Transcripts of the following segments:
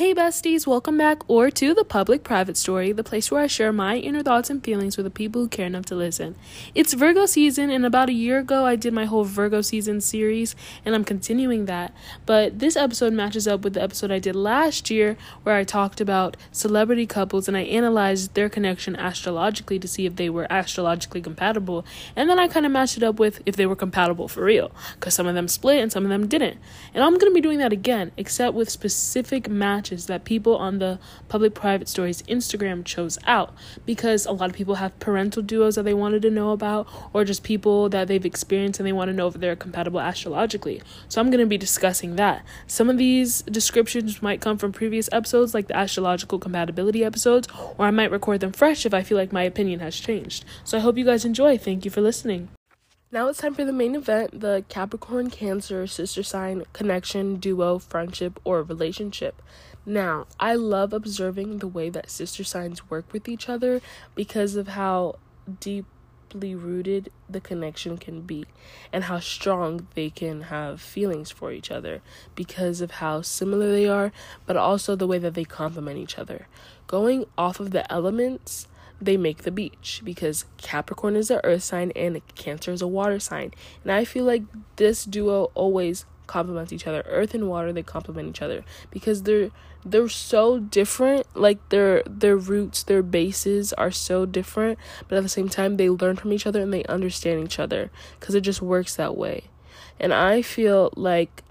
Hey besties, welcome back or to the public private story, the place where I share my inner thoughts and feelings with the people who care enough to listen. It's Virgo season, and about a year ago, I did my whole Virgo season series, and I'm continuing that. But this episode matches up with the episode I did last year, where I talked about celebrity couples and I analyzed their connection astrologically to see if they were astrologically compatible, and then I kind of matched it up with if they were compatible for real, because some of them split and some of them didn't. And I'm gonna be doing that again, except with specific matches matches that people on the public private stories Instagram chose out because a lot of people have parental duos that they wanted to know about or just people that they've experienced and they want to know if they're compatible astrologically. So I'm going to be discussing that. Some of these descriptions might come from previous episodes like the astrological compatibility episodes or I might record them fresh if I feel like my opinion has changed. So I hope you guys enjoy. Thank you for listening. Now it's time for the main event the Capricorn Cancer sister sign connection, duo, friendship, or relationship. Now, I love observing the way that sister signs work with each other because of how deeply rooted the connection can be and how strong they can have feelings for each other because of how similar they are, but also the way that they complement each other. Going off of the elements, they make the beach because Capricorn is an earth sign and Cancer is a water sign. And I feel like this duo always complements each other. Earth and water they complement each other because they're they're so different. Like their their roots, their bases are so different, but at the same time they learn from each other and they understand each other because it just works that way. And I feel like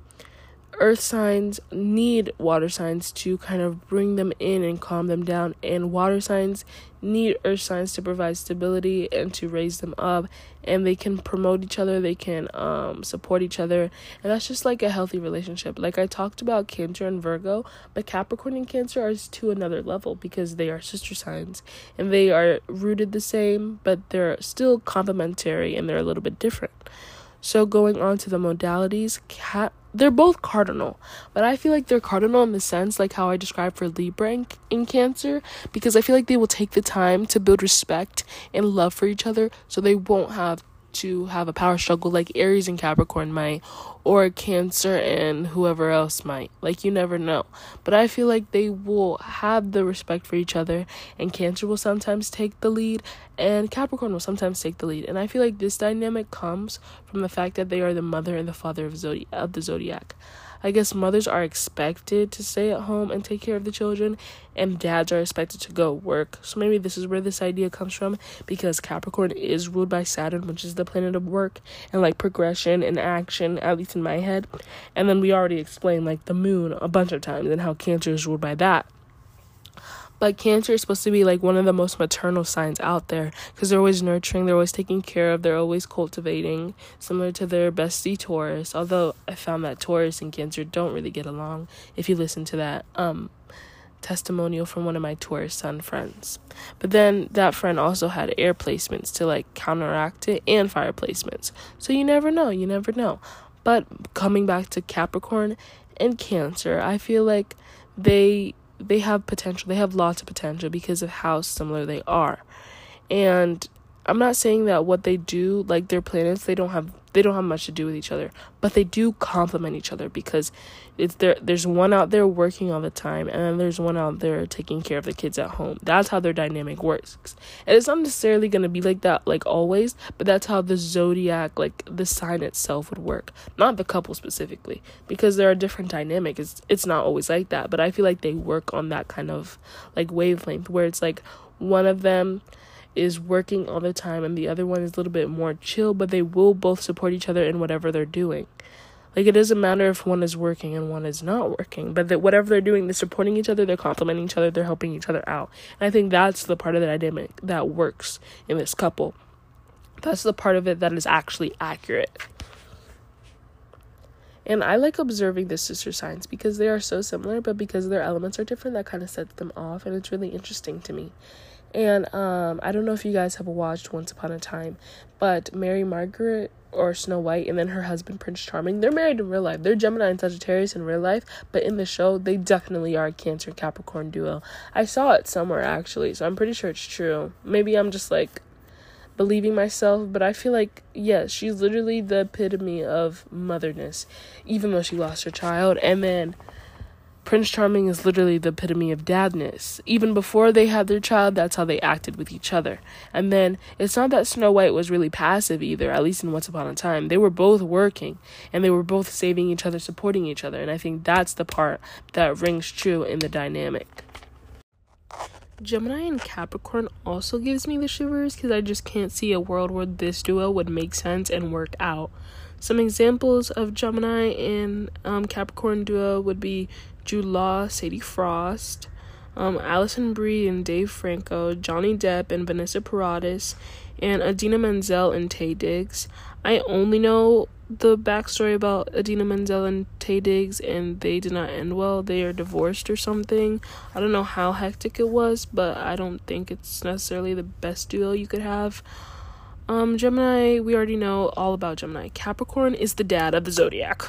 earth signs need water signs to kind of bring them in and calm them down and water signs need earth signs to provide stability and to raise them up and they can promote each other they can um, support each other and that's just like a healthy relationship. Like i talked about cancer and virgo but capricorn and cancer are to another level because they are sister signs and they are rooted the same but they're still complementary and they're a little bit different. So going on to the modalities, cat they're both cardinal, but I feel like they're cardinal in the sense like how I described for Libra in, in Cancer because I feel like they will take the time to build respect and love for each other so they won't have to have a power struggle like Aries and Capricorn might, or Cancer and whoever else might. Like, you never know. But I feel like they will have the respect for each other, and Cancer will sometimes take the lead, and Capricorn will sometimes take the lead. And I feel like this dynamic comes from the fact that they are the mother and the father of, zodi- of the zodiac. I guess mothers are expected to stay at home and take care of the children, and dads are expected to go work. So maybe this is where this idea comes from because Capricorn is ruled by Saturn, which is the planet of work and like progression and action, at least in my head. And then we already explained like the moon a bunch of times and how Cancer is ruled by that. But Cancer is supposed to be like one of the most maternal signs out there because they're always nurturing, they're always taking care of, they're always cultivating, similar to their bestie Taurus. Although I found that Taurus and Cancer don't really get along if you listen to that um testimonial from one of my Taurus sun friends. But then that friend also had air placements to like counteract it and fire placements. So you never know, you never know. But coming back to Capricorn and Cancer, I feel like they they have potential. They have lots of potential because of how similar they are. And I'm not saying that what they do, like their planets, they don't have they don't have much to do with each other, but they do complement each other because it's there. There's one out there working all the time, and then there's one out there taking care of the kids at home. That's how their dynamic works, and it's not necessarily gonna be like that like always, but that's how the zodiac, like the sign itself, would work. Not the couple specifically, because there are different dynamics. It's it's not always like that, but I feel like they work on that kind of like wavelength where it's like one of them is working all the time and the other one is a little bit more chill, but they will both support each other in whatever they're doing. Like it doesn't matter if one is working and one is not working, but that whatever they're doing, they're supporting each other, they're complimenting each other, they're helping each other out. And I think that's the part of the dynamic that works in this couple. That's the part of it that is actually accurate. And I like observing the sister signs because they are so similar, but because their elements are different, that kind of sets them off, and it's really interesting to me. And um, I don't know if you guys have watched Once Upon a Time, but Mary Margaret or Snow White and then her husband Prince Charming, they're married in real life. They're Gemini and Sagittarius in real life, but in the show, they definitely are a Cancer Capricorn duo. I saw it somewhere actually, so I'm pretty sure it's true. Maybe I'm just like believing myself, but I feel like, yes, she's literally the epitome of motherness, even though she lost her child. And then Prince Charming is literally the epitome of dadness. Even before they had their child, that's how they acted with each other. And then it's not that Snow White was really passive either, at least in Once Upon a Time. They were both working and they were both saving each other, supporting each other. And I think that's the part that rings true in the dynamic. Gemini and Capricorn also gives me the shivers because I just can't see a world where this duo would make sense and work out. Some examples of Gemini and um, Capricorn duo would be Jude Law, Sadie Frost, um, Alison Brie and Dave Franco, Johnny Depp and Vanessa Paradis, and Idina Menzel and Taye Diggs. I only know the backstory about Idina Menzel and Taye Diggs, and they did not end well. They are divorced or something. I don't know how hectic it was, but I don't think it's necessarily the best duo you could have. Um, Gemini, we already know all about Gemini. Capricorn is the dad of the zodiac.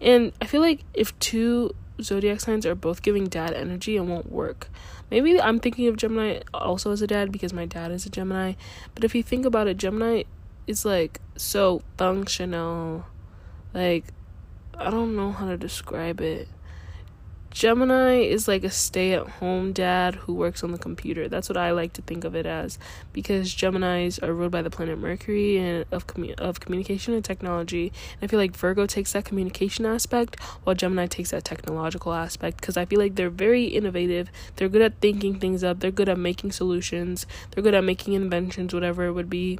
And I feel like if two zodiac signs are both giving dad energy, and won't work. Maybe I'm thinking of Gemini also as a dad because my dad is a Gemini. But if you think about it, Gemini is like so functional. Like, I don't know how to describe it. Gemini is like a stay at home dad who works on the computer. That's what I like to think of it as because Geminis are ruled by the planet Mercury and of commu- of communication and technology. And I feel like Virgo takes that communication aspect while Gemini takes that technological aspect because I feel like they're very innovative. They're good at thinking things up. They're good at making solutions. They're good at making inventions, whatever it would be.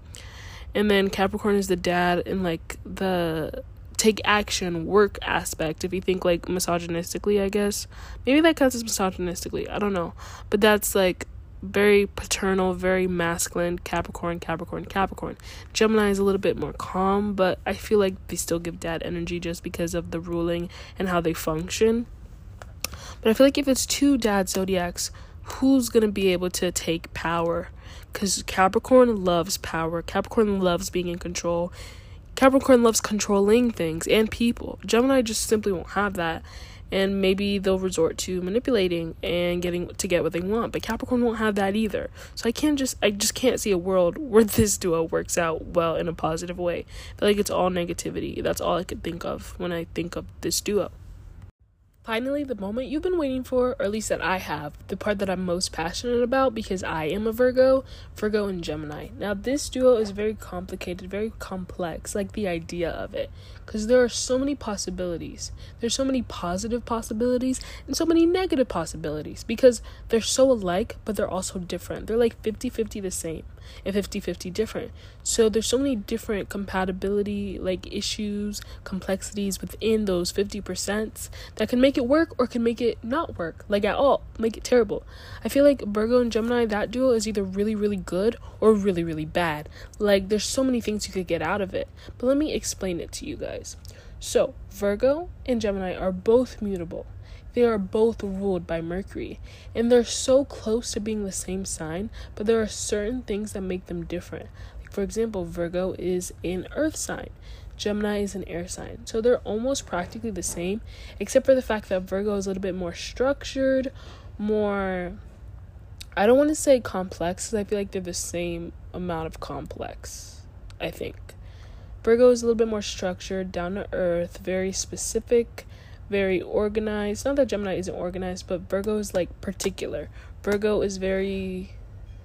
And then Capricorn is the dad and like the take action work aspect if you think like misogynistically i guess. Maybe that counts as misogynistically i don't know. But that's like very paternal very masculine capricorn capricorn capricorn. Gemini is a little bit more calm but i feel like they still give dad energy just because of the ruling and how they function. But i feel like if it's two dad zodiacs who's going to be able to take power? Because capricorn loves power. Capricorn loves being in control Capricorn loves controlling things and people. Gemini just simply won't have that. And maybe they'll resort to manipulating and getting to get what they want. But Capricorn won't have that either. So I can't just I just can't see a world where this duo works out well in a positive way. I feel like it's all negativity. That's all I could think of when I think of this duo. Finally, the moment you've been waiting for, or at least that I have, the part that I'm most passionate about because I am a Virgo, Virgo and Gemini. Now, this duo is very complicated, very complex, like the idea of it, because there are so many possibilities. There's so many positive possibilities and so many negative possibilities because they're so alike, but they're also different. They're like 50 50 the same and 50 50 different. So there's so many different compatibility, like issues, complexities within those 50% that can make it work or can make it not work, like at all, make it terrible. I feel like Virgo and Gemini, that duo is either really, really good or really, really bad. Like there's so many things you could get out of it. But let me explain it to you guys. So, Virgo and Gemini are both mutable. They are both ruled by Mercury, and they're so close to being the same sign, but there are certain things that make them different. Like for example, Virgo is an earth sign. Gemini is an air sign. So they're almost practically the same, except for the fact that Virgo is a little bit more structured, more I don't want to say complex because I feel like they're the same amount of complex, I think. Virgo is a little bit more structured, down to earth, very specific, very organized. Not that Gemini isn't organized, but Virgo is like particular. Virgo is very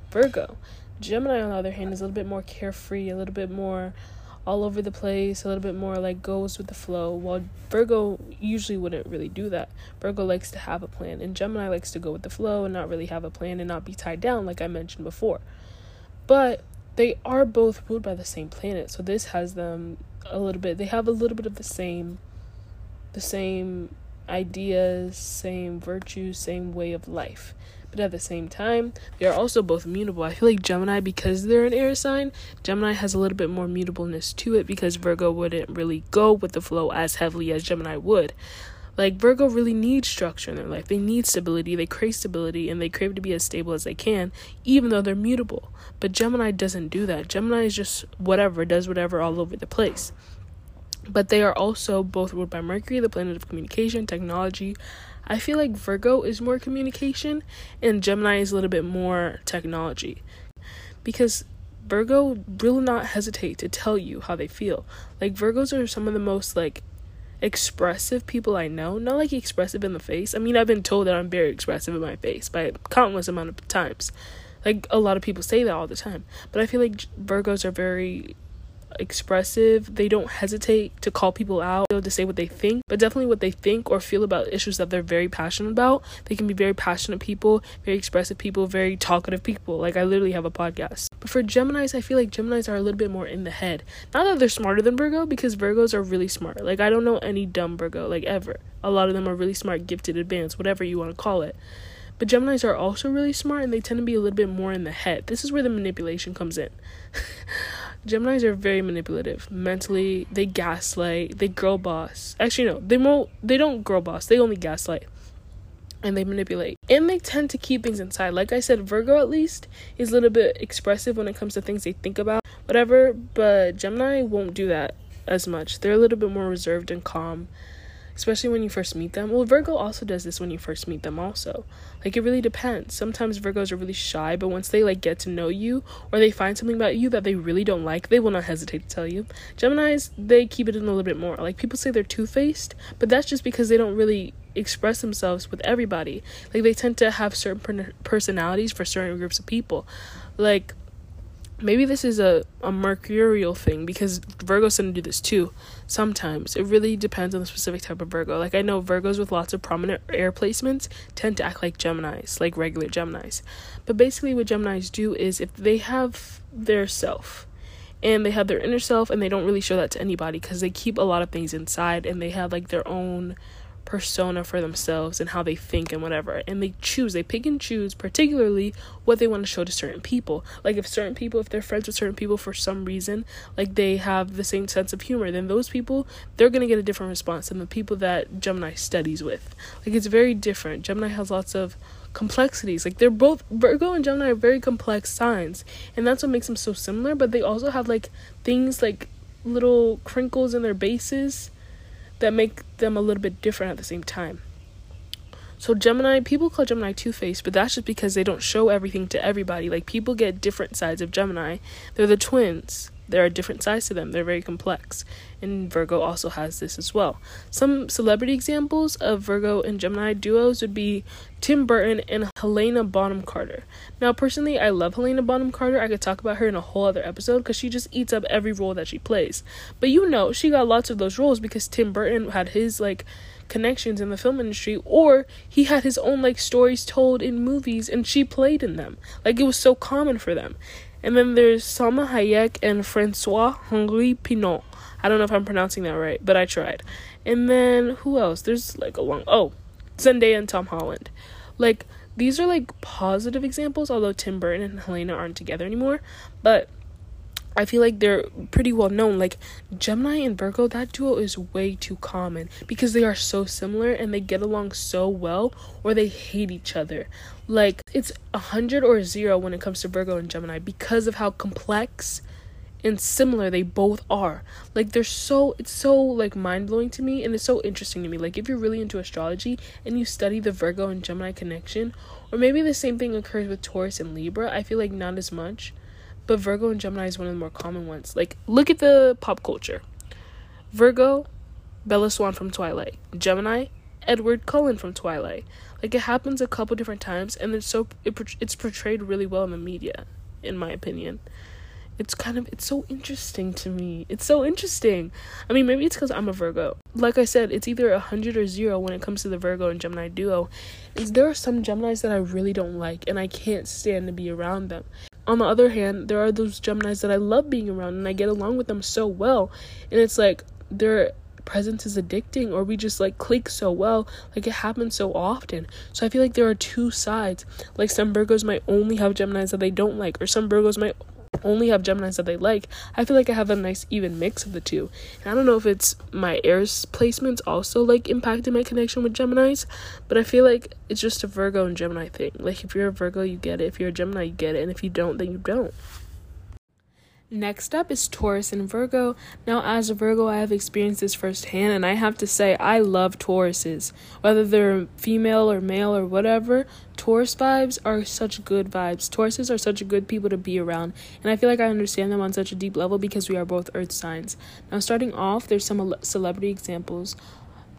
Virgo. Gemini, on the other hand, is a little bit more carefree, a little bit more all over the place, a little bit more like goes with the flow. While Virgo usually wouldn't really do that. Virgo likes to have a plan, and Gemini likes to go with the flow and not really have a plan and not be tied down, like I mentioned before. But they are both ruled by the same planet, so this has them a little bit. They have a little bit of the same the same ideas, same virtues, same way of life. But at the same time, they are also both mutable. I feel like Gemini, because they're an air sign, Gemini has a little bit more mutableness to it because Virgo wouldn't really go with the flow as heavily as Gemini would. Like Virgo really needs structure in their life. They need stability. They crave stability and they crave to be as stable as they can, even though they're mutable. But Gemini doesn't do that. Gemini is just whatever, does whatever all over the place but they are also both ruled by Mercury, the planet of communication, technology. I feel like Virgo is more communication and Gemini is a little bit more technology. Because Virgo will not hesitate to tell you how they feel. Like Virgos are some of the most like expressive people I know, not like expressive in the face. I mean, I've been told that I'm very expressive in my face by countless amount of times. Like a lot of people say that all the time. But I feel like Virgos are very expressive. They don't hesitate to call people out, to say what they think, but definitely what they think or feel about issues that they're very passionate about. They can be very passionate people, very expressive people, very talkative people. Like I literally have a podcast. But for Geminis, I feel like Geminis are a little bit more in the head. Not that they're smarter than Virgo, because Virgos are really smart. Like I don't know any dumb Virgo, like ever. A lot of them are really smart, gifted, advanced, whatever you want to call it. But Geminis are also really smart and they tend to be a little bit more in the head. This is where the manipulation comes in. Geminis are very manipulative. Mentally, they gaslight, they girl boss. Actually no, they mo they don't girl boss, they only gaslight. And they manipulate. And they tend to keep things inside. Like I said, Virgo at least is a little bit expressive when it comes to things they think about, whatever, but Gemini won't do that as much. They're a little bit more reserved and calm especially when you first meet them. Well, Virgo also does this when you first meet them also. Like it really depends. Sometimes Virgos are really shy, but once they like get to know you or they find something about you that they really don't like, they will not hesitate to tell you. Geminis, they keep it in a little bit more. Like people say they're two-faced, but that's just because they don't really express themselves with everybody. Like they tend to have certain per- personalities for certain groups of people. Like maybe this is a, a mercurial thing because Virgos tend to do this too sometimes. It really depends on the specific type of Virgo. Like I know Virgos with lots of prominent air placements tend to act like Geminis, like regular Geminis. But basically what Geminis do is if they have their self and they have their inner self and they don't really show that to anybody because they keep a lot of things inside and they have like their own persona for themselves and how they think and whatever. And they choose, they pick and choose, particularly what they want to show to certain people. Like, if certain people, if they're friends with certain people for some reason, like they have the same sense of humor, then those people, they're going to get a different response than the people that Gemini studies with. Like, it's very different. Gemini has lots of complexities. Like, they're both, Virgo and Gemini are very complex signs. And that's what makes them so similar, but they also have like things like little crinkles in their bases that make them a little bit different at the same time. So Gemini, people call Gemini two-faced, but that's just because they don't show everything to everybody. Like people get different sides of Gemini. They're the twins there are different sides to them. They're very complex. And Virgo also has this as well. Some celebrity examples of Virgo and Gemini duos would be Tim Burton and Helena Bonham Carter. Now, personally, I love Helena Bonham Carter. I could talk about her in a whole other episode because she just eats up every role that she plays. But you know, she got lots of those roles because Tim Burton had his like connections in the film industry or he had his own like stories told in movies and she played in them like it was so common for them and then there's Salma Hayek and Francois Henri Pinault. I don't know if I'm pronouncing that right, but I tried. And then who else? There's like a long oh, Zendaya and Tom Holland. Like these are like positive examples, although Tim Burton and Helena aren't together anymore. But I feel like they're pretty well known. Like Gemini and Virgo, that duo is way too common because they are so similar and they get along so well or they hate each other. Like it's a hundred or zero when it comes to Virgo and Gemini because of how complex and similar they both are. Like they're so it's so like mind blowing to me and it's so interesting to me. Like if you're really into astrology and you study the Virgo and Gemini connection, or maybe the same thing occurs with Taurus and Libra, I feel like not as much but Virgo and Gemini is one of the more common ones. Like, look at the pop culture Virgo, Bella Swan from Twilight. Gemini, Edward Cullen from Twilight. Like, it happens a couple different times, and it's so it, it's portrayed really well in the media, in my opinion. It's kind of it's so interesting to me. It's so interesting. I mean, maybe it's because I'm a Virgo. Like I said, it's either a hundred or zero when it comes to the Virgo and Gemini duo. Is there are some Geminis that I really don't like, and I can't stand to be around them on the other hand, there are those Geminis that I love being around and I get along with them so well. And it's like their presence is addicting or we just like click so well. Like it happens so often. So I feel like there are two sides. Like some Virgos might only have Geminis that they don't like, or some Virgos might only have Geminis that they like, I feel like I have a nice even mix of the two. And I don't know if it's my airs placements also like impacted my connection with Geminis, but I feel like it's just a Virgo and Gemini thing. Like if you're a Virgo, you get it. If you're a Gemini, you get it. And if you don't, then you don't. Next up is Taurus and Virgo. Now, as a Virgo, I have experienced this firsthand, and I have to say, I love Tauruses. Whether they're female or male or whatever, Taurus vibes are such good vibes. Tauruses are such good people to be around, and I feel like I understand them on such a deep level because we are both earth signs. Now, starting off, there's some celebrity examples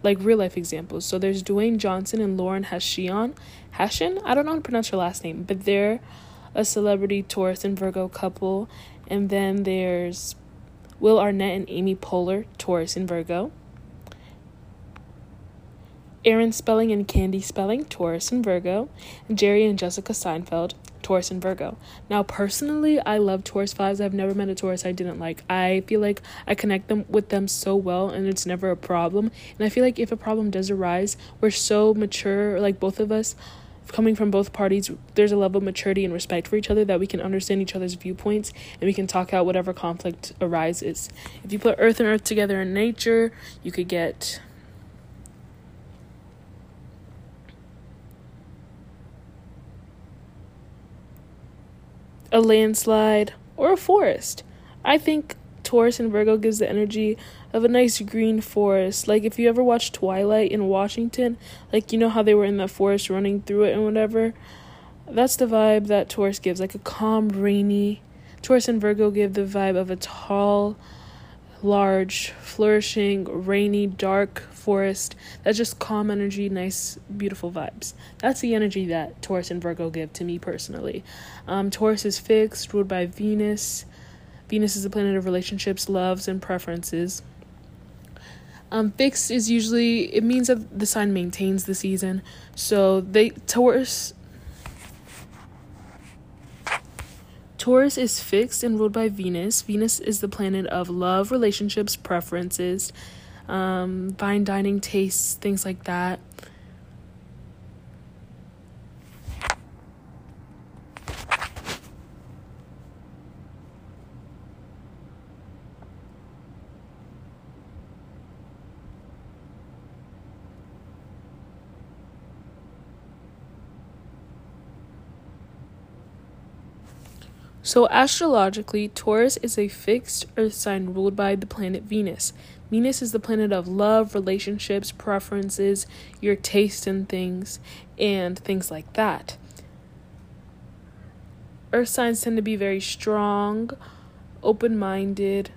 like real life examples. So there's Dwayne Johnson and Lauren Hashian. Hashian? I don't know how to pronounce her last name, but they're a celebrity Taurus and Virgo couple. And then there's Will Arnett and Amy Poehler, Taurus and Virgo. Aaron Spelling and Candy Spelling, Taurus and Virgo. And Jerry and Jessica Seinfeld, Taurus and Virgo. Now, personally, I love Taurus vibes. I've never met a Taurus I didn't like. I feel like I connect them with them so well, and it's never a problem. And I feel like if a problem does arise, we're so mature, like both of us coming from both parties, there's a level of maturity and respect for each other that we can understand each other's viewpoints and we can talk out whatever conflict arises. If you put earth and earth together in nature, you could get a landslide or a forest. I think Taurus and Virgo gives the energy of a nice green forest. Like if you ever watched Twilight in Washington, like you know how they were in that forest running through it and whatever. That's the vibe that Taurus gives, like a calm, rainy. Taurus and Virgo give the vibe of a tall, large, flourishing, rainy, dark forest. That's just calm energy, nice, beautiful vibes. That's the energy that Taurus and Virgo give to me personally. Um, Taurus is fixed, ruled by Venus. Venus is the planet of relationships, loves, and preferences. Um, fixed is usually it means that the sign maintains the season. So they Taurus Taurus is fixed and ruled by Venus. Venus is the planet of love, relationships, preferences, um, fine dining tastes, things like that. So, astrologically, Taurus is a fixed earth sign ruled by the planet Venus. Venus is the planet of love, relationships, preferences, your taste in things, and things like that. Earth signs tend to be very strong, open minded.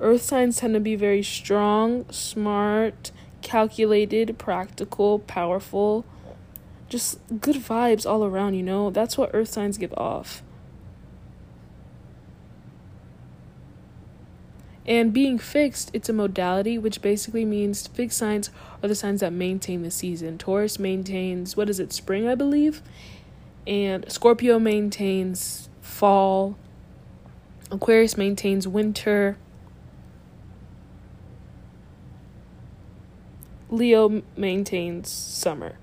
Earth signs tend to be very strong, smart, calculated, practical, powerful. Just good vibes all around, you know? That's what earth signs give off. And being fixed, it's a modality, which basically means fixed signs are the signs that maintain the season. Taurus maintains, what is it, spring, I believe? And Scorpio maintains fall. Aquarius maintains winter. Leo maintains summer.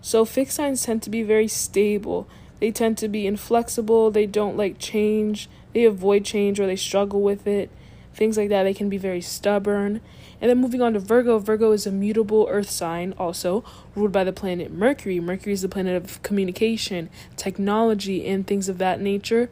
So fixed signs tend to be very stable. They tend to be inflexible. They don't like change. They avoid change or they struggle with it things like that. They can be very stubborn. And then moving on to Virgo, Virgo is a mutable earth sign, also ruled by the planet Mercury. Mercury is the planet of communication, technology, and things of that nature.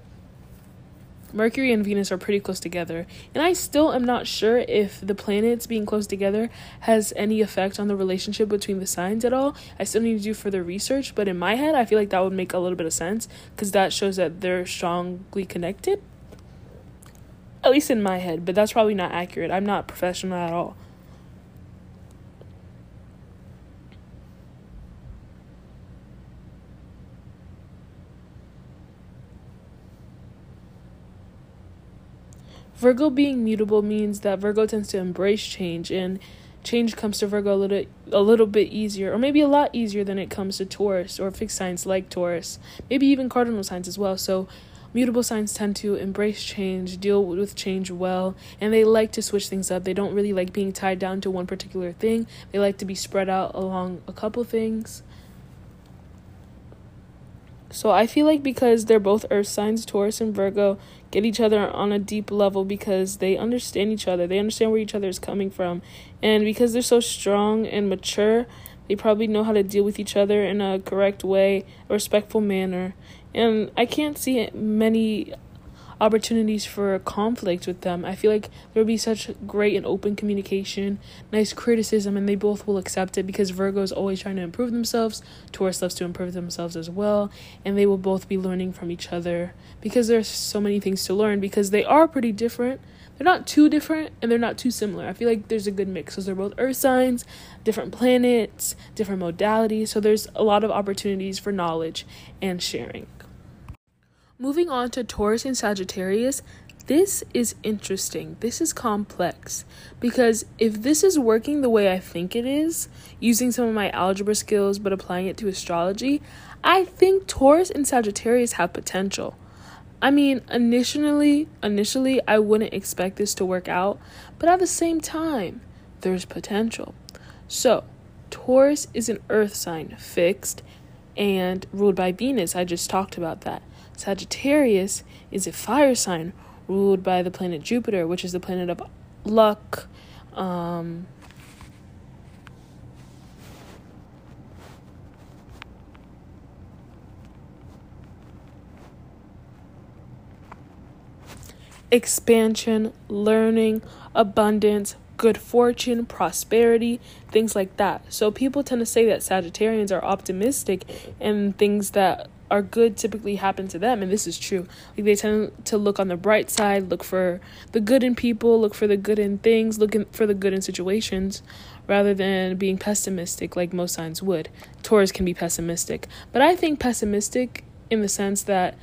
Mercury and Venus are pretty close together, and I still am not sure if the planets being close together has any effect on the relationship between the signs at all. I still need to do further research, but in my head, I feel like that would make a little bit of sense because that shows that they're strongly connected. At least in my head, but that's probably not accurate. I'm not professional at all. Virgo being mutable means that Virgo tends to embrace change and change comes to Virgo a little a little bit easier or maybe a lot easier than it comes to Taurus or fixed signs like Taurus. Maybe even cardinal signs as well. So Mutable signs tend to embrace change, deal with change well, and they like to switch things up. They don't really like being tied down to one particular thing. They like to be spread out along a couple things. So I feel like because they're both earth signs, Taurus and Virgo, get each other on a deep level because they understand each other. They understand where each other is coming from. And because they're so strong and mature, they probably know how to deal with each other in a correct way, a respectful manner. And I can't see many opportunities for conflict with them. I feel like there would be such great and open communication, nice criticism, and they both will accept it because Virgo is always trying to improve themselves. Taurus loves to improve themselves as well, and they will both be learning from each other because there's so many things to learn because they are pretty different. They're not too different and they're not too similar. I feel like there's a good mix because they're both earth signs, different planets, different modalities. So there's a lot of opportunities for knowledge and sharing. Moving on to Taurus and Sagittarius, this is interesting. This is complex because if this is working the way I think it is, using some of my algebra skills but applying it to astrology, I think Taurus and Sagittarius have potential. I mean, initially, initially I wouldn't expect this to work out, but at the same time, there's potential. So, Taurus is an earth sign, fixed and ruled by Venus. I just talked about that. Sagittarius is a fire sign ruled by the planet Jupiter, which is the planet of luck, um, expansion, learning, abundance, good fortune, prosperity, things like that. So people tend to say that Sagittarians are optimistic and things that are good typically happen to them and this is true. Like they tend to look on the bright side look for the good in people look for the good in things looking for the good in situations rather than being pessimistic like most signs would. Taurus can be pessimistic. But i think pessimistic in the sense that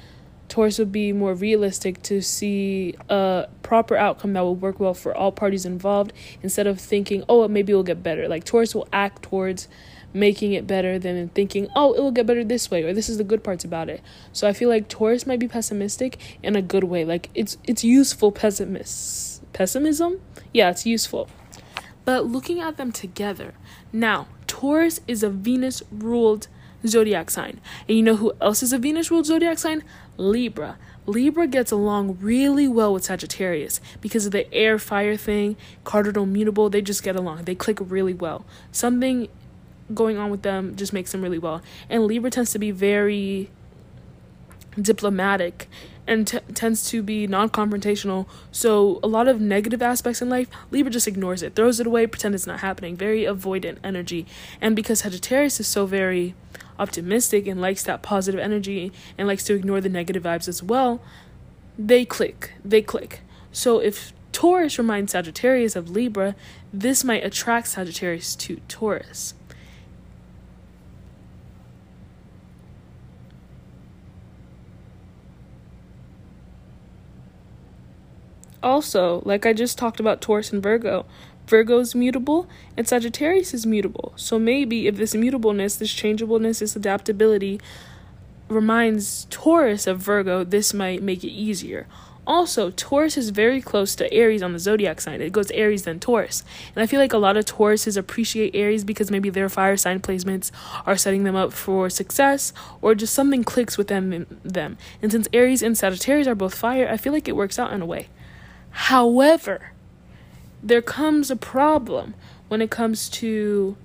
taurus would be more realistic to see a proper outcome that will work well for all parties involved instead of thinking oh maybe it will get better. Like taurus will act towards making it better than thinking, oh, it will get better this way or this is the good parts about it. So I feel like Taurus might be pessimistic in a good way. Like it's it's useful pessimist pessimism. Yeah, it's useful. But looking at them together. Now, Taurus is a Venus ruled zodiac sign. And you know who else is a Venus ruled zodiac sign? Libra. Libra gets along really well with Sagittarius because of the air fire thing, cardinal mutable, they just get along. They click really well. Something going on with them just makes them really well. And Libra tends to be very diplomatic and t- tends to be non-confrontational. So a lot of negative aspects in life libra just ignores it throws it away pretend it's not happening. Very avoidant energy. And because sagittarius is so very optimistic and likes that positive energy and likes to ignore the negative vibes as well they click they click. So if taurus reminds sagittarius of libra this might attract sagittarius to taurus Also, like I just talked about Taurus and Virgo, Virgo is mutable and Sagittarius is mutable. So maybe if this mutableness, this changeableness, this adaptability reminds Taurus of Virgo, this might make it easier. Also, Taurus is very close to Aries on the zodiac sign. It goes Aries then Taurus. And I feel like a lot of Tauruses appreciate Aries because maybe their fire sign placements are setting them up for success or just something clicks with them them. And since Aries and Sagittarius are both fire, I feel like it works out in a way. However, there comes a problem when it comes to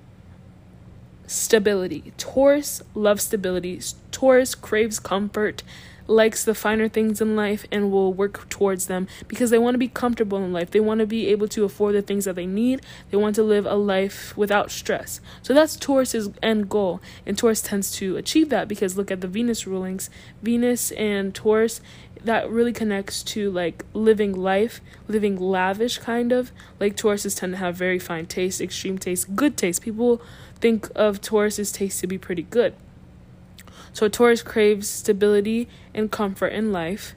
stability. Taurus loves stability. Taurus craves comfort, likes the finer things in life, and will work towards them because they want to be comfortable in life. They want to be able to afford the things that they need. They want to live a life without stress. So that's Taurus's end goal. And Taurus tends to achieve that because look at the Venus rulings. Venus and Taurus that really connects to like living life, living lavish kind of. Like Tauruses tend to have very fine taste, extreme taste, good taste. People think of Taurus's taste to be pretty good. So Taurus craves stability and comfort in life.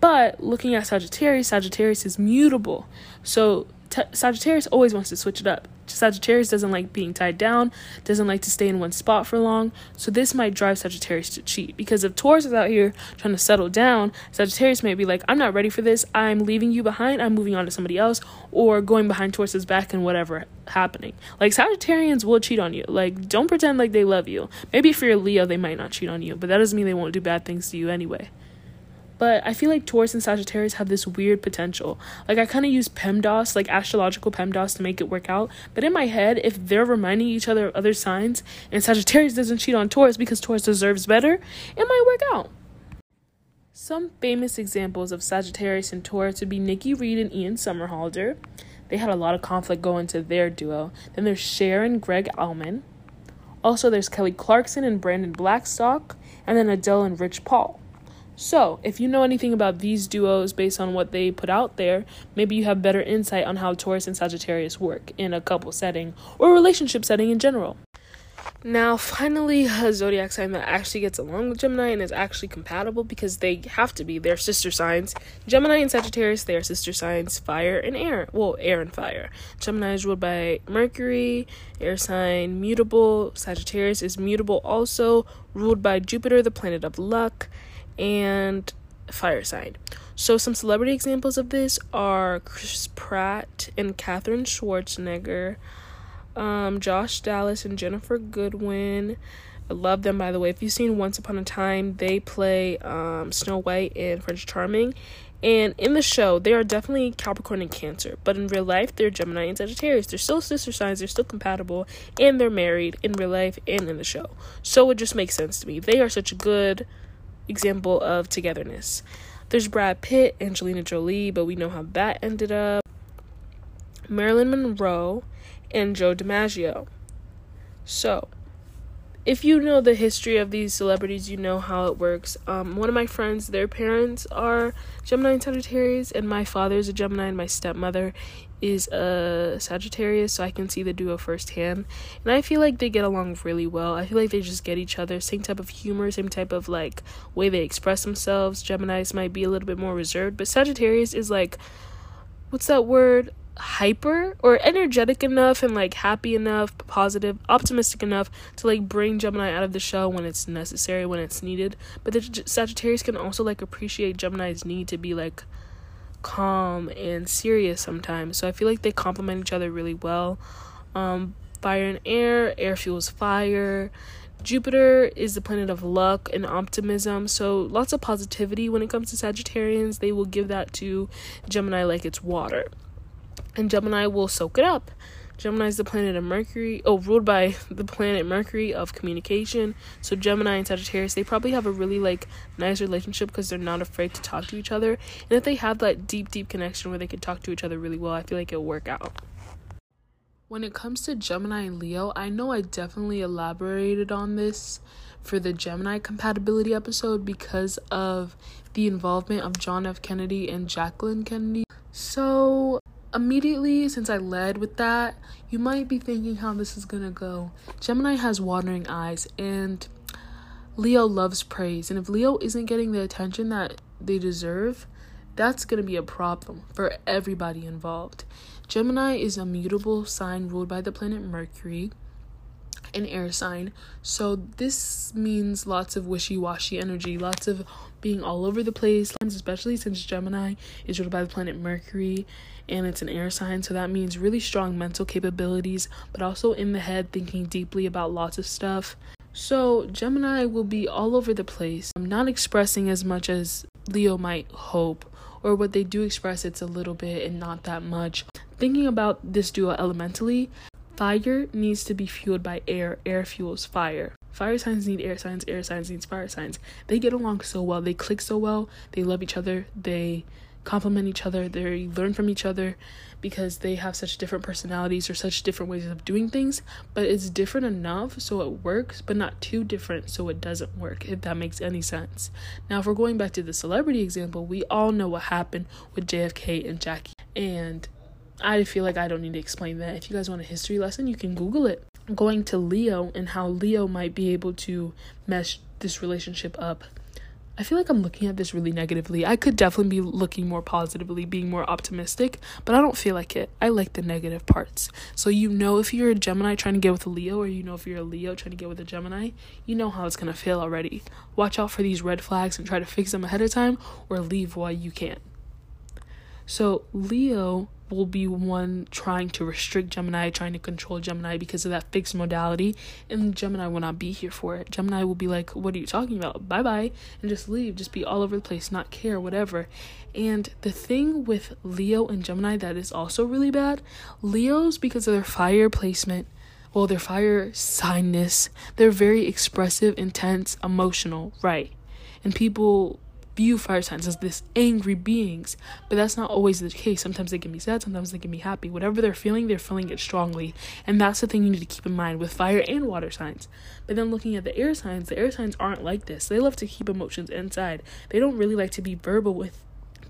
But looking at Sagittarius, Sagittarius is mutable. So T- Sagittarius always wants to switch it up. Sagittarius doesn't like being tied down, doesn't like to stay in one spot for long. So this might drive Sagittarius to cheat because if Taurus is out here trying to settle down, Sagittarius may be like, "I'm not ready for this. I'm leaving you behind. I'm moving on to somebody else," or going behind Taurus's back and whatever happening. Like Sagittarians will cheat on you. Like don't pretend like they love you. Maybe if you're Leo, they might not cheat on you, but that doesn't mean they won't do bad things to you anyway but I feel like Taurus and Sagittarius have this weird potential. Like I kind of use PEMDAS, like astrological PEMDAS, to make it work out. But in my head, if they're reminding each other of other signs, and Sagittarius doesn't cheat on Taurus because Taurus deserves better, it might work out. Some famous examples of Sagittarius and Taurus would be Nikki Reed and Ian Somerhalder. They had a lot of conflict going to their duo. Then there's Cher and Gregg Allman. Also, there's Kelly Clarkson and Brandon Blackstock, and then Adele and Rich Paul. So, if you know anything about these duos based on what they put out there, maybe you have better insight on how Taurus and Sagittarius work in a couple setting or relationship setting in general. Now, finally, a zodiac sign that actually gets along with Gemini and is actually compatible because they have to be. They're sister signs. Gemini and Sagittarius, they are sister signs, fire and air. Well, air and fire. Gemini is ruled by Mercury, air sign, mutable. Sagittarius is mutable, also ruled by Jupiter, the planet of luck, and Fireside. So, some celebrity examples of this are Chris Pratt and Katherine Schwarzenegger um, Josh Dallas and Ginnifer Goodwin. I love them, by the way. If you've seen Once Upon a Time, they play um, Snow White and Prince Charming. And in the show, they are definitely Capricorn and Cancer. But in real life, they're Gemini and Sagittarius. They're still sister signs, they're still compatible, and they're married in real life and in the show. So it just makes sense to me. They are such a good example of togetherness. There's Brad Pitt, Angelina Jolie, but we know how that ended up. Marilyn Monroe and Joe DiMaggio. So, if you know the history of these celebrities, you know how it works. Um, one of my friends, their parents are Gemini and Sagittarius, and my father is a Gemini, and my stepmother is a Sagittarius, so I can see the duo firsthand. And I feel like they get along really well. I feel like they just get each other, same type of humor, same type of like way they express themselves. Geminis might be a little bit more reserved, but Sagittarius is like, what's that word? Hyper or energetic enough and like happy enough, positive, optimistic enough to like bring Gemini out of the show when it's necessary, when it's needed. But the Sagittarius can also like appreciate Gemini's need to be like calm and serious sometimes. So I feel like they complement each other really well. Um, fire and air, air fuels fire. Jupiter is the planet of luck and optimism, so lots of positivity when it comes to Sagittarians. They will give that to Gemini like it's water and Gemini will soak it up. Gemini is the planet of Mercury, oh, ruled by the planet Mercury of communication. So Gemini and Sagittarius, they probably have a really like nice relationship because they're not afraid to talk to each other. And if they have that deep, deep connection where they can talk to each other really well, I feel like it'll work out. When it comes to Gemini and Leo, I know I definitely elaborated on this for the Gemini compatibility episode because of the involvement of John F. Kennedy and Jacqueline Kennedy. So immediately, since I led with that, you might be thinking how this is gonna go. Gemini has watering eyes, and Leo loves praise. And if Leo isn't getting the attention that they deserve, that's gonna be a problem for everybody involved. Gemini is a mutable sign ruled by the planet Mercury an air sign. So this means lots of wishy-washy energy, lots of being all over the place, especially since Gemini is ruled by the planet Mercury and it's an air sign, so that means really strong mental capabilities, but also in the head thinking deeply about lots of stuff. So, Gemini will be all over the place. I'm not expressing as much as Leo might hope, or what they do express, it's a little bit and not that much. Thinking about this duo elementally, Fire needs to be fueled by air, air fuels fire. Fire signs need air signs, air signs need fire signs. They get along so well, they click so well, they love each other, they complement each other, they learn from each other because they have such different personalities or such different ways of doing things, but it's different enough so it works, but not too different so it doesn't work, if that makes any sense. Now, if we're going back to the celebrity example, we all know what happened with JFK and Jackie. And I feel like I don't need to explain that. If you guys want a history lesson, you can Google it. Going to Leo and how Leo might be able to mesh this relationship up. I feel like I'm looking at this really negatively. I could definitely be looking more positively, being more optimistic, but I don't feel like it. I like the negative parts. So, you know, if you're a Gemini trying to get with a Leo, or you know, if you're a Leo trying to get with a Gemini, you know how it's gonna feel already. Watch out for these red flags and try to fix them ahead of time or leave while you can. So, Leo will be one trying to restrict Gemini, trying to control Gemini because of that fixed modality, and Gemini will not be here for it. Gemini will be like, What are you talking about? Bye bye, and just leave, just be all over the place, not care, whatever. And the thing with Leo and Gemini that is also really bad Leos, because of their fire placement, well, their fire signness, they're very expressive, intense, emotional, right? And people view fire signs as this angry beings, but that's not always the case. Sometimes they can be sad, sometimes they can be happy. Whatever they're feeling, they're feeling it strongly. And that's the thing you need to keep in mind with fire and water signs. But then looking at the air signs, the air signs aren't like this. They love to keep emotions inside. They don't really like to be verbal with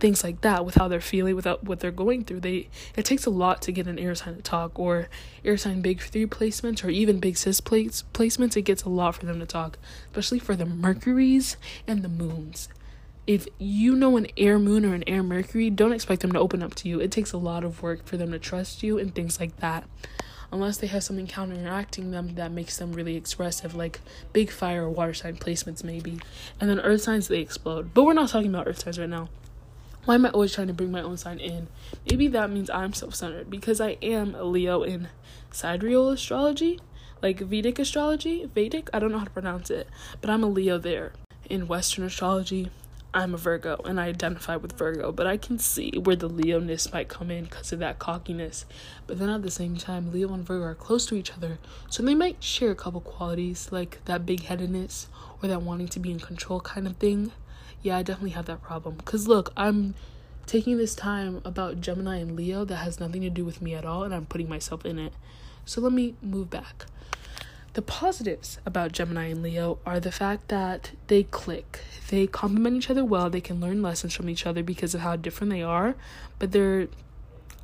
things like that with how they're feeling without what they're going through they it takes a lot to get an air sign to talk or air sign big three placements or even big cis place, placements it gets a lot for them to talk especially for the mercuries and the moons if you know an air moon or an air mercury don't expect them to open up to you it takes a lot of work for them to trust you and things like that unless they have something counteracting them that makes them really expressive, like big fire or water sign placements, maybe. And then earth signs, they explode. But we're not talking about earth signs right now. Why am I always trying to bring my own sign in? Maybe that means I'm self centered because I am a Leo in sidereal astrology, like Vedic astrology. Vedic? I don't know how to pronounce it, but I'm a Leo there. In Western astrology, I'm a Virgo and I identify with Virgo, but I can see where the Leoness might come in because of that cockiness. But then at the same time, Leo and Virgo are close to each other, so they might share a couple qualities like that big headedness or that wanting to be in control kind of thing yeah, I definitely have that problem. Because look, I'm taking this time about Gemini and Leo that has nothing to do with me at all, and I'm putting myself in it. So let me move back. The positives about Gemini and Leo are the fact that they click. They complement each other well. They can learn lessons from each other because of how different they are, but they're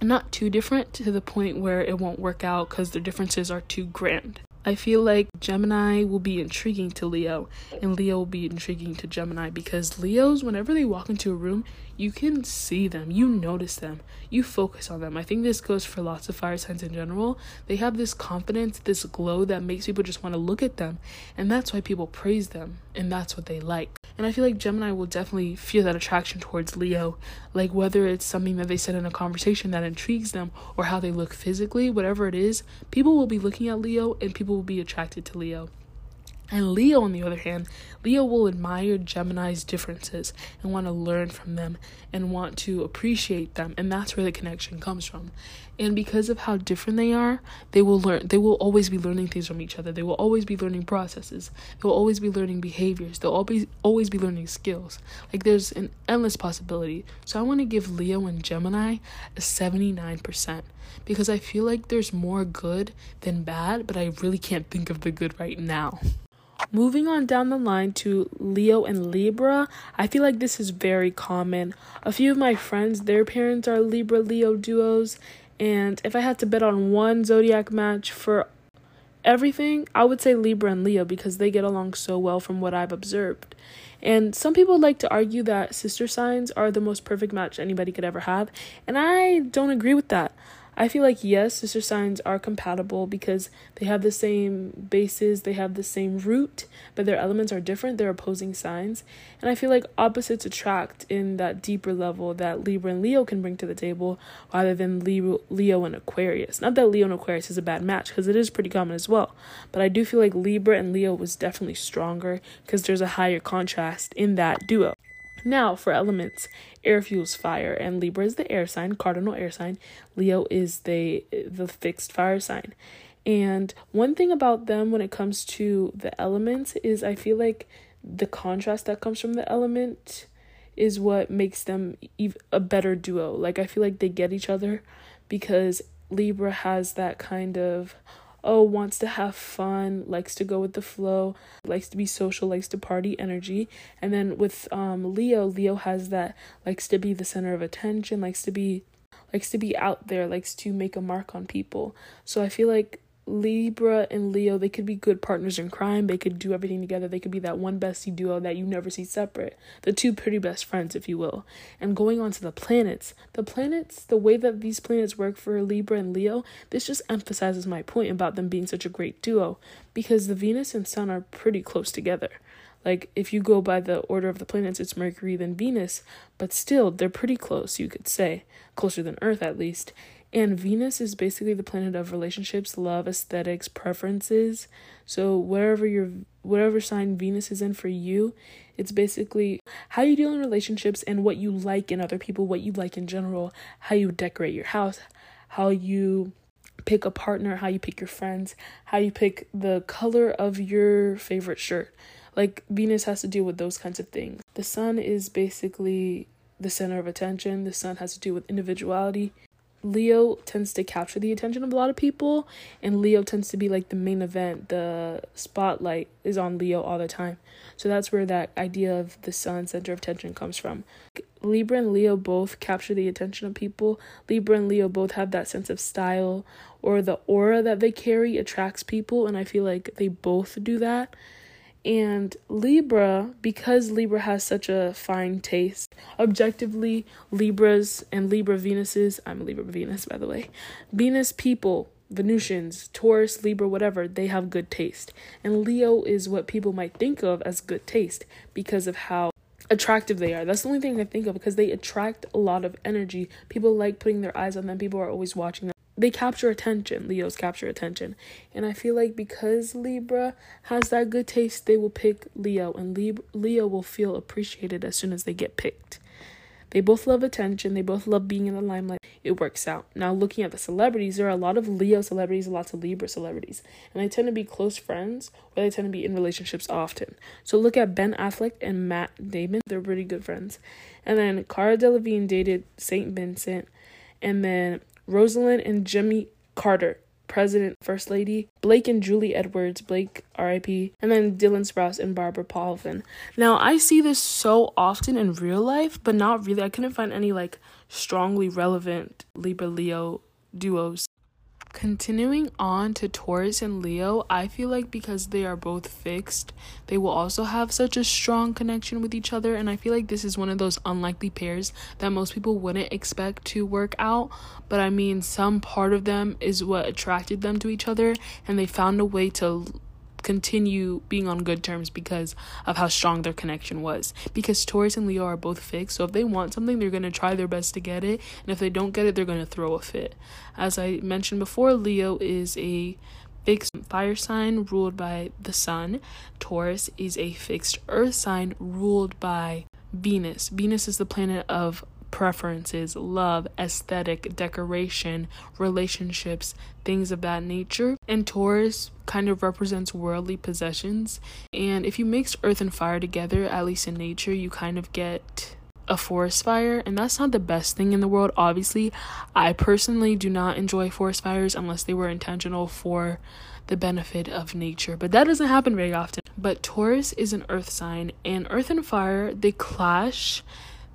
not too different to the point where it won't work out because their differences are too grand. I feel like Gemini will be intriguing to Leo, and Leo will be intriguing to Gemini because Leos, whenever they walk into a room, you can see them, you notice them, you focus on them. I think this goes for lots of fire signs in general. They have this confidence, this glow that makes people just want to look at them, and that's why people praise them, and that's what they like. And I feel like Gemini will definitely feel that attraction towards Leo, like whether it's something that they said in a conversation that intrigues them or how they look physically, whatever it is, people will be looking at Leo and people will be attracted to Leo. And Leo, on the other hand, Leo will admire Gemini's differences and want to learn from them and want to appreciate them. And that's where the connection comes from. And because of how different they are, they will learn, they will always be learning things from each other. They will always be learning processes. They will always be learning behaviors. They'll always, always be learning skills. Like there's an endless possibility. So I want to give Leo and Gemini a 79% because I feel like there's more good than bad, but I really can't think of the good right now. Moving on down the line to Leo and Libra, I feel like this is very common. A few of my friends, their parents are Libra Leo duos, and if I had to bet on one zodiac match for everything, I would say Libra and Leo because they get along so well from what I've observed. And some people like to argue that sister signs are the most perfect match anybody could ever have, and I don't agree with that. I feel like yes, sister signs are compatible because they have the same bases, they have the same root, but their elements are different. They're opposing signs. And I feel like opposites attract in that deeper level that Libra and Leo can bring to the table rather than Leo, and Aquarius. Not that Leo and Aquarius is a bad match because it is pretty common as well, but I do feel like Libra and Leo was definitely stronger because there's a higher contrast in that duo. Now, for elements, air fuels fire, and Libra is the air sign, cardinal air sign. Leo is the the fixed fire sign. And one thing about them when it comes to the elements is I feel like the contrast that comes from the element is what makes them a better duo. Like I feel like they get each other because Libra has that kind of oh, wants to have fun, likes to go with the flow, likes to be social, likes to party energy. And then with um Leo, Leo has that likes to be the center of attention, likes to be likes to be out there, likes to make a mark on people. So I feel like Libra and Leo, they could be good partners in crime. They could do everything together. They could be that one bestie duo that you never see separate. The two pretty best friends, if you will. And going on to the planets, the planets, the way that these planets work for Libra and Leo, this just emphasizes my point about them being such a great duo because the Venus and Sun are pretty close together. Like, if you go by the order of the planets, it's Mercury, then Venus, but still, they're pretty close, you could say. Closer than Earth, at least. And Venus is basically the planet of relationships, love, aesthetics, preferences. So wherever your whatever sign Venus is in for you, it's basically how you deal in relationships and what you like in other people, what you like in general, how you decorate your house, how you pick a partner, how you pick your friends, how you pick the color of your favorite shirt. Like Venus has to deal with those kinds of things. The sun is basically the center of attention. The sun has to do with individuality. Leo tends to capture the attention of a lot of people, and Leo tends to be like the main event. The spotlight is on Leo all the time. So that's where that idea of the sun, center of attention, comes from. Libra and Leo both capture the attention of people. Libra and Leo both have that sense of style or the aura that they carry attracts people, and I feel like they both do that. And Libra, because Libra has such a fine taste, objectively, Libras and Libra Venuses, I'm a Libra Venus, by the way, Venus people, Venusians, Taurus, Libra, whatever, they have good taste. And Leo is what people might think of as good taste because of how attractive they are. That's the only thing I think of because they attract a lot of energy. People like putting their eyes on them, people are always watching them they capture attention. Leos capture attention. And I feel like because Libra has that good taste, they will pick Leo and Lib- Leo will feel appreciated as soon as they get picked. They both love attention, they both love being in the limelight. It works out. Now, looking at the celebrities, there are a lot of Leo celebrities, lots of Libra celebrities, and they tend to be close friends or they tend to be in relationships often. So, look at Ben Affleck and Matt Damon, they're pretty good friends. And then Cara Delevingne dated St. Vincent, and then Rosalynn and Jimmy Carter, President, First Lady, Blake and Julie Edwards, Blake RIP, and then Dylan Sprouse and Barbara Palvin. Now, I see this so often in real life, but not really. I couldn't find any like strongly relevant Libra Leo duos Continuing on to Taurus and Leo, I feel like because they are both fixed, they will also have such a strong connection with each other. And I feel like this is one of those unlikely pairs that most people wouldn't expect to work out. But I mean, some part of them is what attracted them to each other, and they found a way to continue being on good terms because of how strong their connection was. Because Taurus and Leo are both fixed, so if they want something, they're going to try their best to get it, and if they don't get it, they're going to throw a fit. As I mentioned before, Leo is a fixed fire sign ruled by the sun, Taurus is a fixed earth sign ruled by Venus. Venus is the planet of preferences, love, aesthetic, decoration, relationships, things of that nature. And Taurus kind of represents worldly possessions. And if you mix earth and fire together, at least in nature, you kind of get a forest fire and that's not the best thing in the world obviously i personally do not enjoy forest fires unless they were intentional for the benefit of nature but that doesn't happen very often but taurus is an earth sign and earth and fire they clash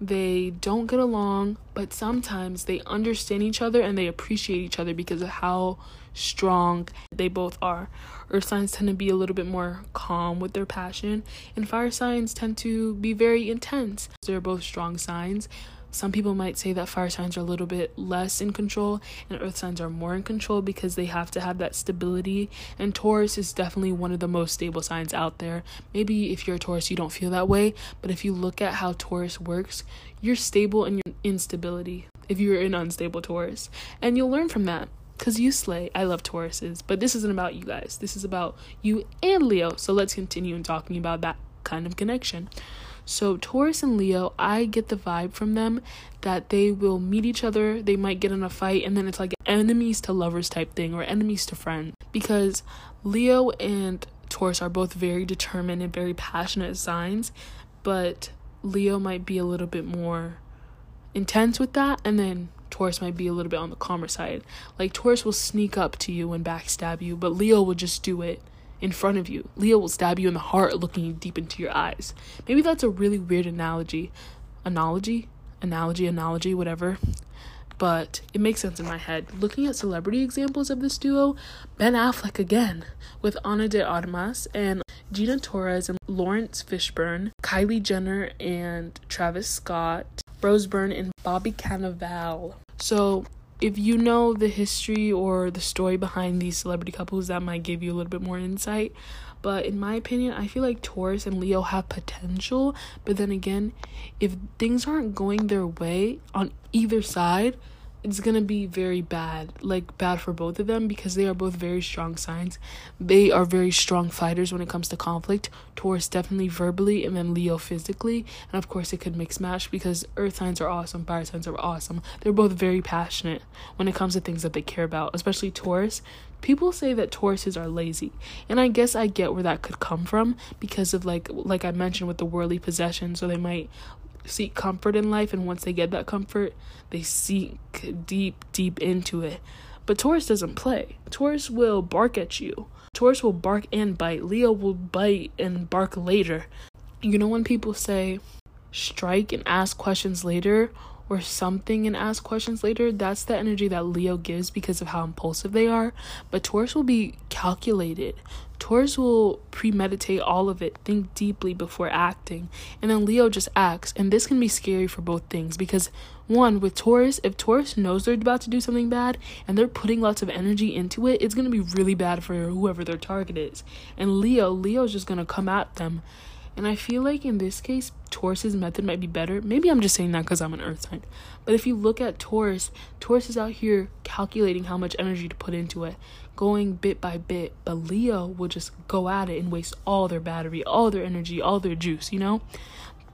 they don't get along, but sometimes they understand each other and they appreciate each other because of how strong they both are. Earth signs tend to be a little bit more calm with their passion, and fire signs tend to be very intense. They're both strong signs, some people might say that fire signs are a little bit less in control and earth signs are more in control because they have to have that stability. And Taurus is definitely one of the most stable signs out there. Maybe if you're a Taurus, you don't feel that way, but if you look at how Taurus works, you're stable in your instability if you're an unstable Taurus. And you'll learn from that because you slay. I love Tauruses, but this isn't about you guys. This is about you and Leo. So let's continue in talking about that kind of connection. So, Taurus and Leo, I get the vibe from them that they will meet each other, they might get in a fight, and then it's like enemies to lovers type thing or enemies to friends. Because Leo and Taurus are both very determined and very passionate signs, but Leo might be a little bit more intense with that, and then Taurus might be a little bit on the calmer side. Like, Taurus will sneak up to you and backstab you, but Leo will just do it in front of you. Leo will stab you in the heart looking deep into your eyes. Maybe that's a really weird analogy. Analogy? Analogy, analogy, whatever. But it makes sense in my head. Looking at celebrity examples of this duo, Ben Affleck again, with Ana de Armas and Gina Torres and Laurence Fishburne, Kylie Jenner and Travis Scott, Rose Byrne and Bobby Cannavale. So if you know the history or the story behind these celebrity couples, that might give you a little bit more insight. But in my opinion, I feel like Taurus and Leo have potential. But then again, if things aren't going their way on either side, it's gonna be very bad, like bad for both of them because they are both very strong signs. They are very strong fighters when it comes to conflict. Taurus definitely verbally, and then Leo physically, and of course it could mix match because Earth signs are awesome, fire signs are awesome. They're both very passionate when it comes to things that they care about, especially Taurus. People say that Tauruses are lazy, and I guess I get where that could come from because of like like I mentioned with the worldly possessions, so they might seek comfort in life, and once they get that comfort, they seek deep, deep into it. But Taurus doesn't play. Taurus will bark at you. Taurus will bark and bite. Leo will bite and bark later. You know when people say strike and ask questions later or something and ask questions later, that's the energy that Leo gives because of how impulsive they are. But Taurus will be calculated. Taurus will premeditate all of it, think deeply before acting, and then Leo just acts. And this can be scary for both things because, one, with Taurus, if Taurus knows they're about to do something bad and they're putting lots of energy into it, it's to be really bad for whoever their target is. And Leo, Leo's just to come at them and I feel like in this case, Taurus's method might be better. Maybe I'm just saying that because I'm an earth sign. But if you look at Taurus, Taurus is out here calculating how much energy to put into it, going bit by bit. But Leo will just go at it and waste all their battery, all their energy, all their juice, you know?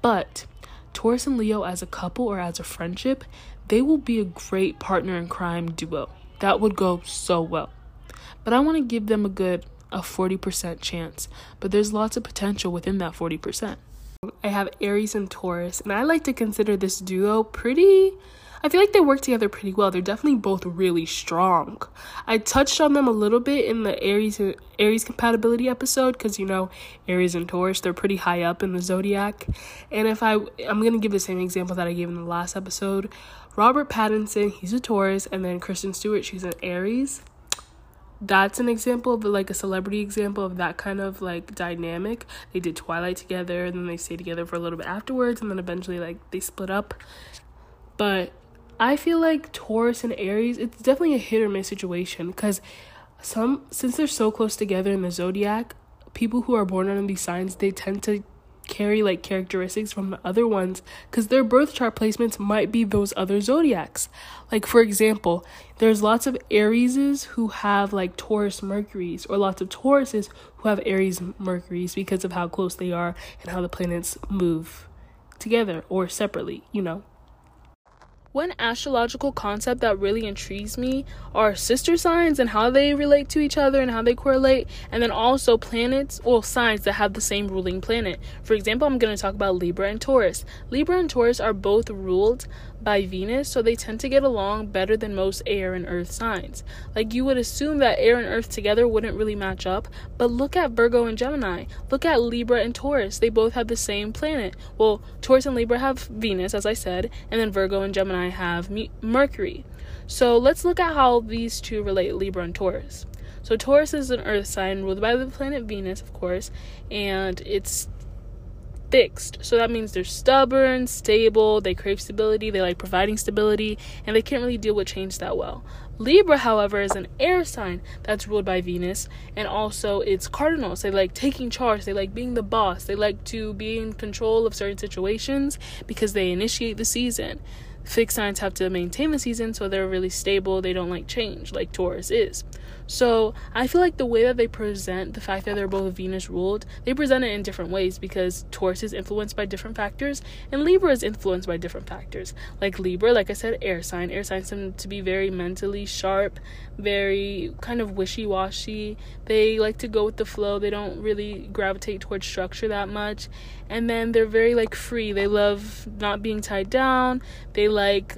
But Taurus and Leo as a couple or as a friendship, they will be a great partner in crime duo. That would go so well. But I want to give them a good a 40% chance, but there's lots of potential within that 40%. I have Aries and Taurus, and I like to consider this duo pretty. I feel like they work together pretty well. They're definitely both really strong. I touched on them a little bit in the Aries Aries compatibility episode because you know Aries and Taurus they're pretty high up in the zodiac. And if I I'm gonna give the same example that I gave in the last episode, Robert Pattinson he's a Taurus, and then Kristen Stewart she's an Aries that's an example of like a celebrity example of that kind of like dynamic. They did Twilight together and then they stayed together for a little bit afterwards and then eventually like they split up. But I feel like Taurus and Aries, it's definitely a hit or miss situation because some since they're so close together in the zodiac, people who are born under these signs, they tend to carry like characteristics from the other ones because their birth chart placements might be those other zodiacs. Like, for example, there's lots of Arieses who have like Taurus Mercuries, or lots of Tauruses who have Aries Mercuries because of how close they are and how the planets move together or separately, you know. One astrological concept that really intrigues me are sister signs and how they relate to each other and how they correlate, and then also planets or signs that have the same ruling planet. For example, I'm going to talk about Libra and Taurus. Libra and Taurus are both ruled by Venus, so they tend to get along better than most air and earth signs. Like you would assume that air and earth together wouldn't really match up, but look at Virgo and Gemini. Look at Libra and Taurus. They both have the same planet. Well, Taurus and Libra have Venus, as I said, and then Virgo and Gemini have Mercury. So let's look at how these two relate Libra and Taurus. So Taurus is an earth sign ruled by the planet Venus, of course, and it's fixed. So that means they're stubborn, stable, they crave stability, they like providing stability, and they can't really deal with change that well. Libra, however, is an air sign that's ruled by Venus, and also it's cardinals. They like taking charge, they like being the boss, they like to be in control of certain situations because they initiate the season. Fixed signs have to maintain the season, so they're really stable, they don't like change, like Taurus is. So I feel like the way that they present the fact that they're both Venus ruled, they present it in different ways because Taurus is influenced by different factors and Libra is influenced by different factors. Like Libra, like I said, air sign. Air signs tend to be very mentally sharp, very kind of wishy washy. They like to go with the flow. They don't really gravitate towards structure that much. And then they're very like free. They love not being tied down. They like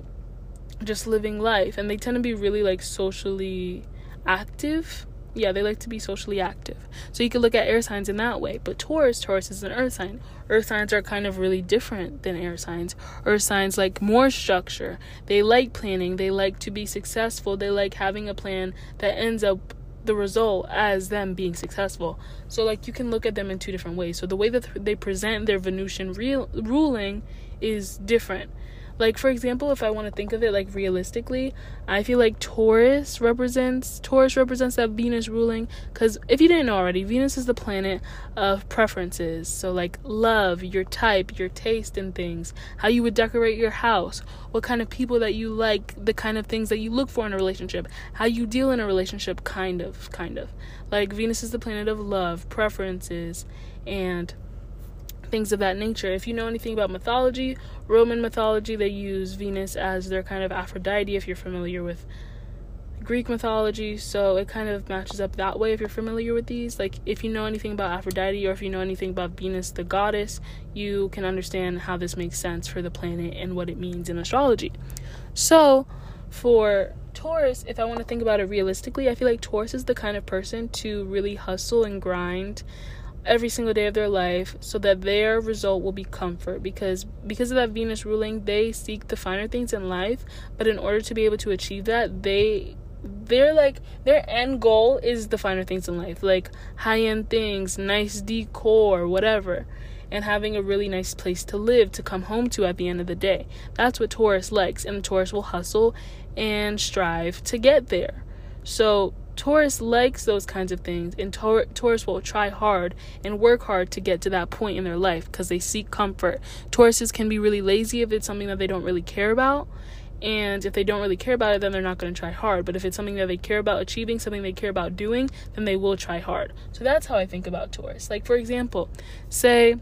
just living life and they tend to be really like socially active yeah, they like to be socially active. So you could look at air signs in that way. But Taurus, Taurus is an earth sign. Earth signs are kind of really different than air signs. Earth signs like more structure. They like planning. They like to be successful. They like having a plan that ends up the result as them being successful. So like you can look at them in two different ways. So the way that they present their Venusian real ruling is different. Like for example, if I want to think of it like realistically, I feel like Taurus represents Taurus represents that Venus ruling cuz if you didn't know already, Venus is the planet of preferences. So like love, your type, your taste in things, how you would decorate your house, what kind of people that you like, the kind of things that you look for in a relationship, how you deal in a relationship kind of kind of. Like Venus is the planet of love, preferences, and things of that nature. If you know anything about mythology, Roman mythology, they use Venus as their kind of Aphrodite if you're familiar with Greek mythology, so it kind of matches up that way if you're familiar with these. Like, if you know anything about Aphrodite or if you know anything about Venus, the goddess, you can understand how this makes sense for the planet and what it means in astrology. So, for Taurus, if I want to think about it realistically, I feel like Taurus is the kind of person to really hustle and grind every single day of their life so that their result will be comfort because because of that Venus ruling they seek the finer things in life but in order to be able to achieve that they they're like their end goal is the finer things in life like high-end things nice decor whatever and having a really nice place to live to come home to at the end of the day. That's what Taurus likes and Taurus will hustle and strive to get there. So Taurus likes those kinds of things, and Tor- Taurus will try hard and work hard to get to that point in their life because they seek comfort. Tauruses can be really lazy if it's something that they don't really care about. And if they don't really care about it, then they're not going to try hard. But if it's something that they care about achieving, something they care about doing, then they will try hard. So that's how I think about Taurus. Like, for example, say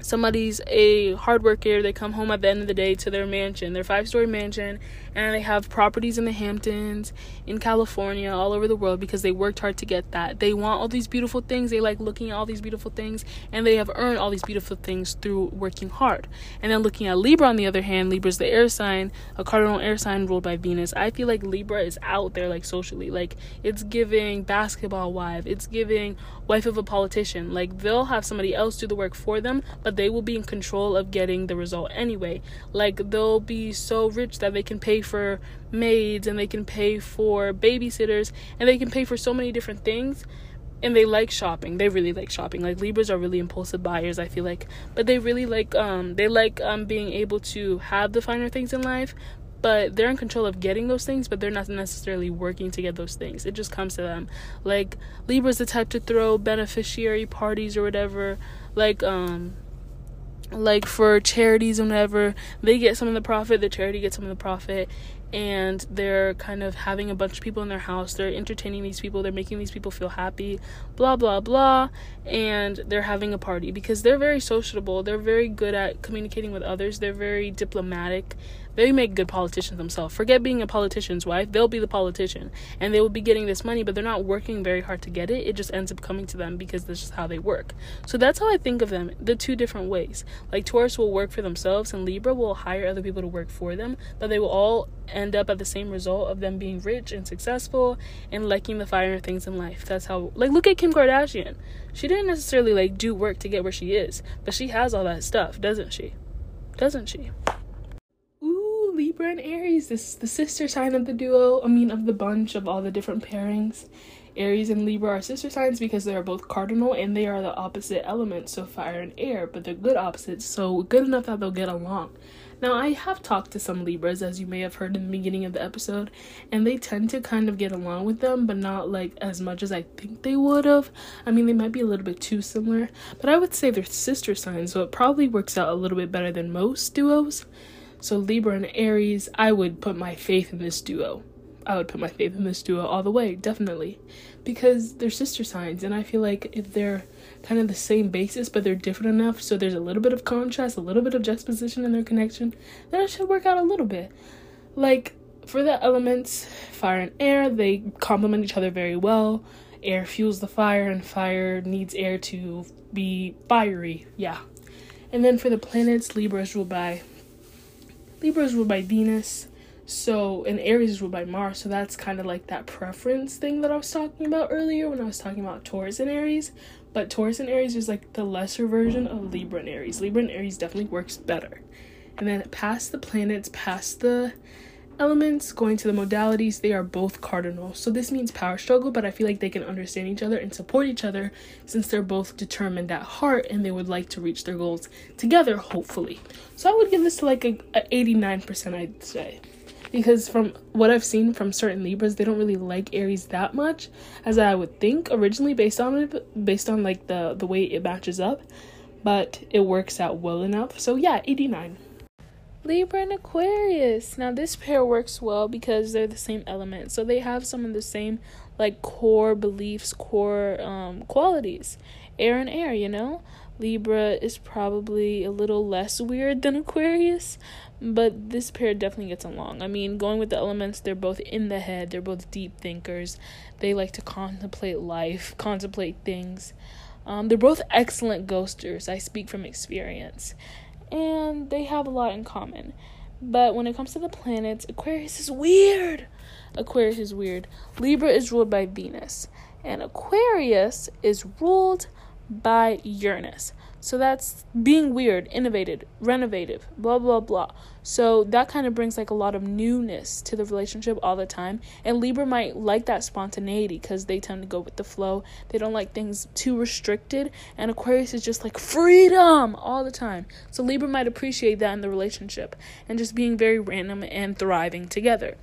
somebody's a hard worker they come home at the end of the day to their mansion their five story mansion and they have properties in the hamptons in california all over the world because they worked hard to get that. They want all these beautiful things they like looking at all these beautiful things and they have earned all these beautiful things through working hard. And then looking at libra on the other hand libra's the air sign a cardinal air sign ruled by venus. I feel like libra is out there like socially like it's giving basketball wife it's giving wife of a politician like they'll have somebody else do the work for them but they will be in control of getting the result anyway. Like they'll be so rich that they can pay for maids and they can pay for babysitters and they can pay for so many different things and they like shopping. They really like shopping. Like Libras are really impulsive buyers, I feel like. But they really like um they like um being able to have the finer things in life, but they're in control of getting those things, but they're not necessarily working to get those things. It just comes to them. Like Libra's the type to throw beneficiary parties or whatever. Like um like for charities and whatever they get some of the profit the charity gets some of the profit and they're kind of having a bunch of people in their house. They're entertaining these people. They're making these people feel happy. Blah blah blah. And they're having a party because they're very sociable. They're very good at communicating with others. They're very diplomatic they make good politicians themselves. Forget being a politician's wife, they'll be the politician. And they will be getting this money, but they're not working very hard to get it. It just ends up coming to them because this is how they work. So that's how I think of them, the two different ways. Like Taurus will work for themselves and Libra will hire other people to work for them, but they will all end up at the same result of them being rich and successful and liking the finer things in life. That's how like look at Kim Kardashian. She didn't necessarily like do work to get where she is, but she has all that stuff, doesn't she? Doesn't she? Libra and Aries. This is the sister sign of the duo, I mean, of the bunch of all the different pairings. Aries and Libra are sister signs because they are both cardinal and they are the opposite elements, so fire and air, but they're good opposites, so good enough that they'll get along. Now, I have talked to some Libras, as you may have heard in the beginning of the episode, and they tend to kind of get along with them, but not like as much as I think they would have. I mean, they might be a little bit too similar, but I would say they're sister signs, so it probably works out a little bit better than most duos. So Libra and Aries, I would put my faith in this duo. I would put my faith in this duo all the way, definitely. Because they're sister signs, and I feel like if they're kind of the same basis, but they're different enough, so there's a little bit of contrast, a little bit of juxtaposition in their connection, then it should work out a little bit. Like, for the elements, fire and air, they complement each other very well. Air fuels the fire, and fire needs air to be fiery. Yeah. And then for the planets, Libra is ruled by Libra is ruled by Venus. So, and Aries is ruled by Mars. So, that's kind of like that preference thing that I was talking about earlier when I was talking about Taurus and Aries. But Taurus and Aries is like the lesser version of Libra and Aries. Libra and Aries definitely works better. And then past the planets, past the elements, going to the modalities, they are both cardinal. So this means power struggle, but I feel like they can understand each other and support each other since they're both determined at heart and they would like to reach their goals together, hopefully. So I would give this to like a, a 89%, I'd say. Because from what I've seen from certain Libras, they don't really like Aries that much, as I would think originally based on it, based on like the the way it matches up. But it works out well enough. So yeah, 89. Libra and Aquarius. Now, this pair works well because they're the same element. So they have some of the same, like, core beliefs, core um, qualities. Air and air, you know? Libra is probably a little less weird than Aquarius, but this pair definitely gets along. I mean, going with the elements, they're both in the head, they're both deep thinkers. They like to contemplate life, contemplate things. Um, they're both excellent ghosters. I speak from experience and they have a lot in common. But when it comes to the planets, Aquarius is weird. Aquarius is weird. Libra is ruled by Venus, and Aquarius is ruled by Uranus. So that's being weird, innovative, renovative, blah blah blah. So that kind of brings like a lot of newness to the relationship all the time. And Libra might like that spontaneity because they tend to go with the flow. They don't like things too restricted. And Aquarius is just like freedom all the time. So Libra might appreciate that in the relationship and just being very random and thriving together.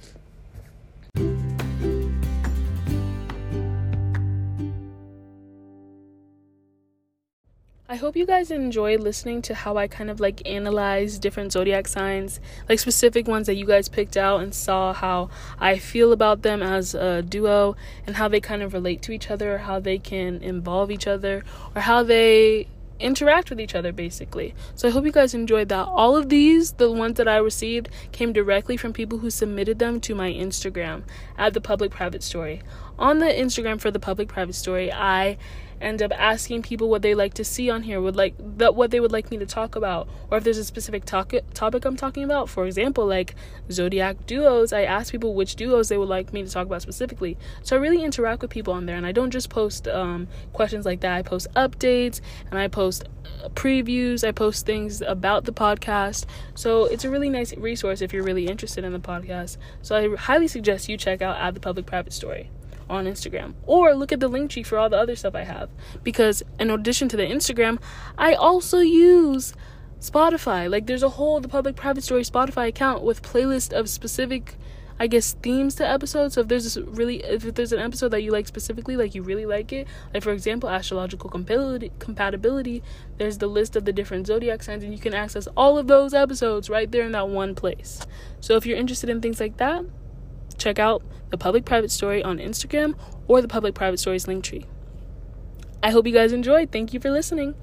Hope you guys enjoy listening to how I kind of like analyze different zodiac signs, like specific ones that you guys picked out and saw how I feel about them as a duo and how they kind of relate to each other, how they can involve each other, or how they interact with each other basically. So I hope you guys enjoyed that. All of these, the ones that I received, came directly from people who submitted them to my Instagram at the public private story. On the Instagram for the public private story, I end up asking people what they like to see on here would like that what they would like me to talk about. Or if there's a specific topic topic I'm talking about for example like zodiac duos I ask people which duos they would like me to talk about specifically. So I really interact with people on there and I don't just post um, questions like that. I post updates and I post uh, previews. I post things about the podcast. So it's a really nice resource if you're really interested in the podcast. So I highly suggest you check out at the public private story on Instagram. Or look at the link tree for all the other stuff I have. Because in addition to the Instagram, I also use Spotify. Like there's a whole the public private story Spotify account with playlist of specific I guess themes to episodes. So if there's this really if there's an episode that you like specifically, like you really like it, like for example, astrological compatibility compatibility, there's the list of the different zodiac signs and you can access all of those episodes right there in that one place. So if you're interested in things like that, check out the public private story on Instagram or the public private stories link tree. I hope you guys enjoyed. Thank you for listening.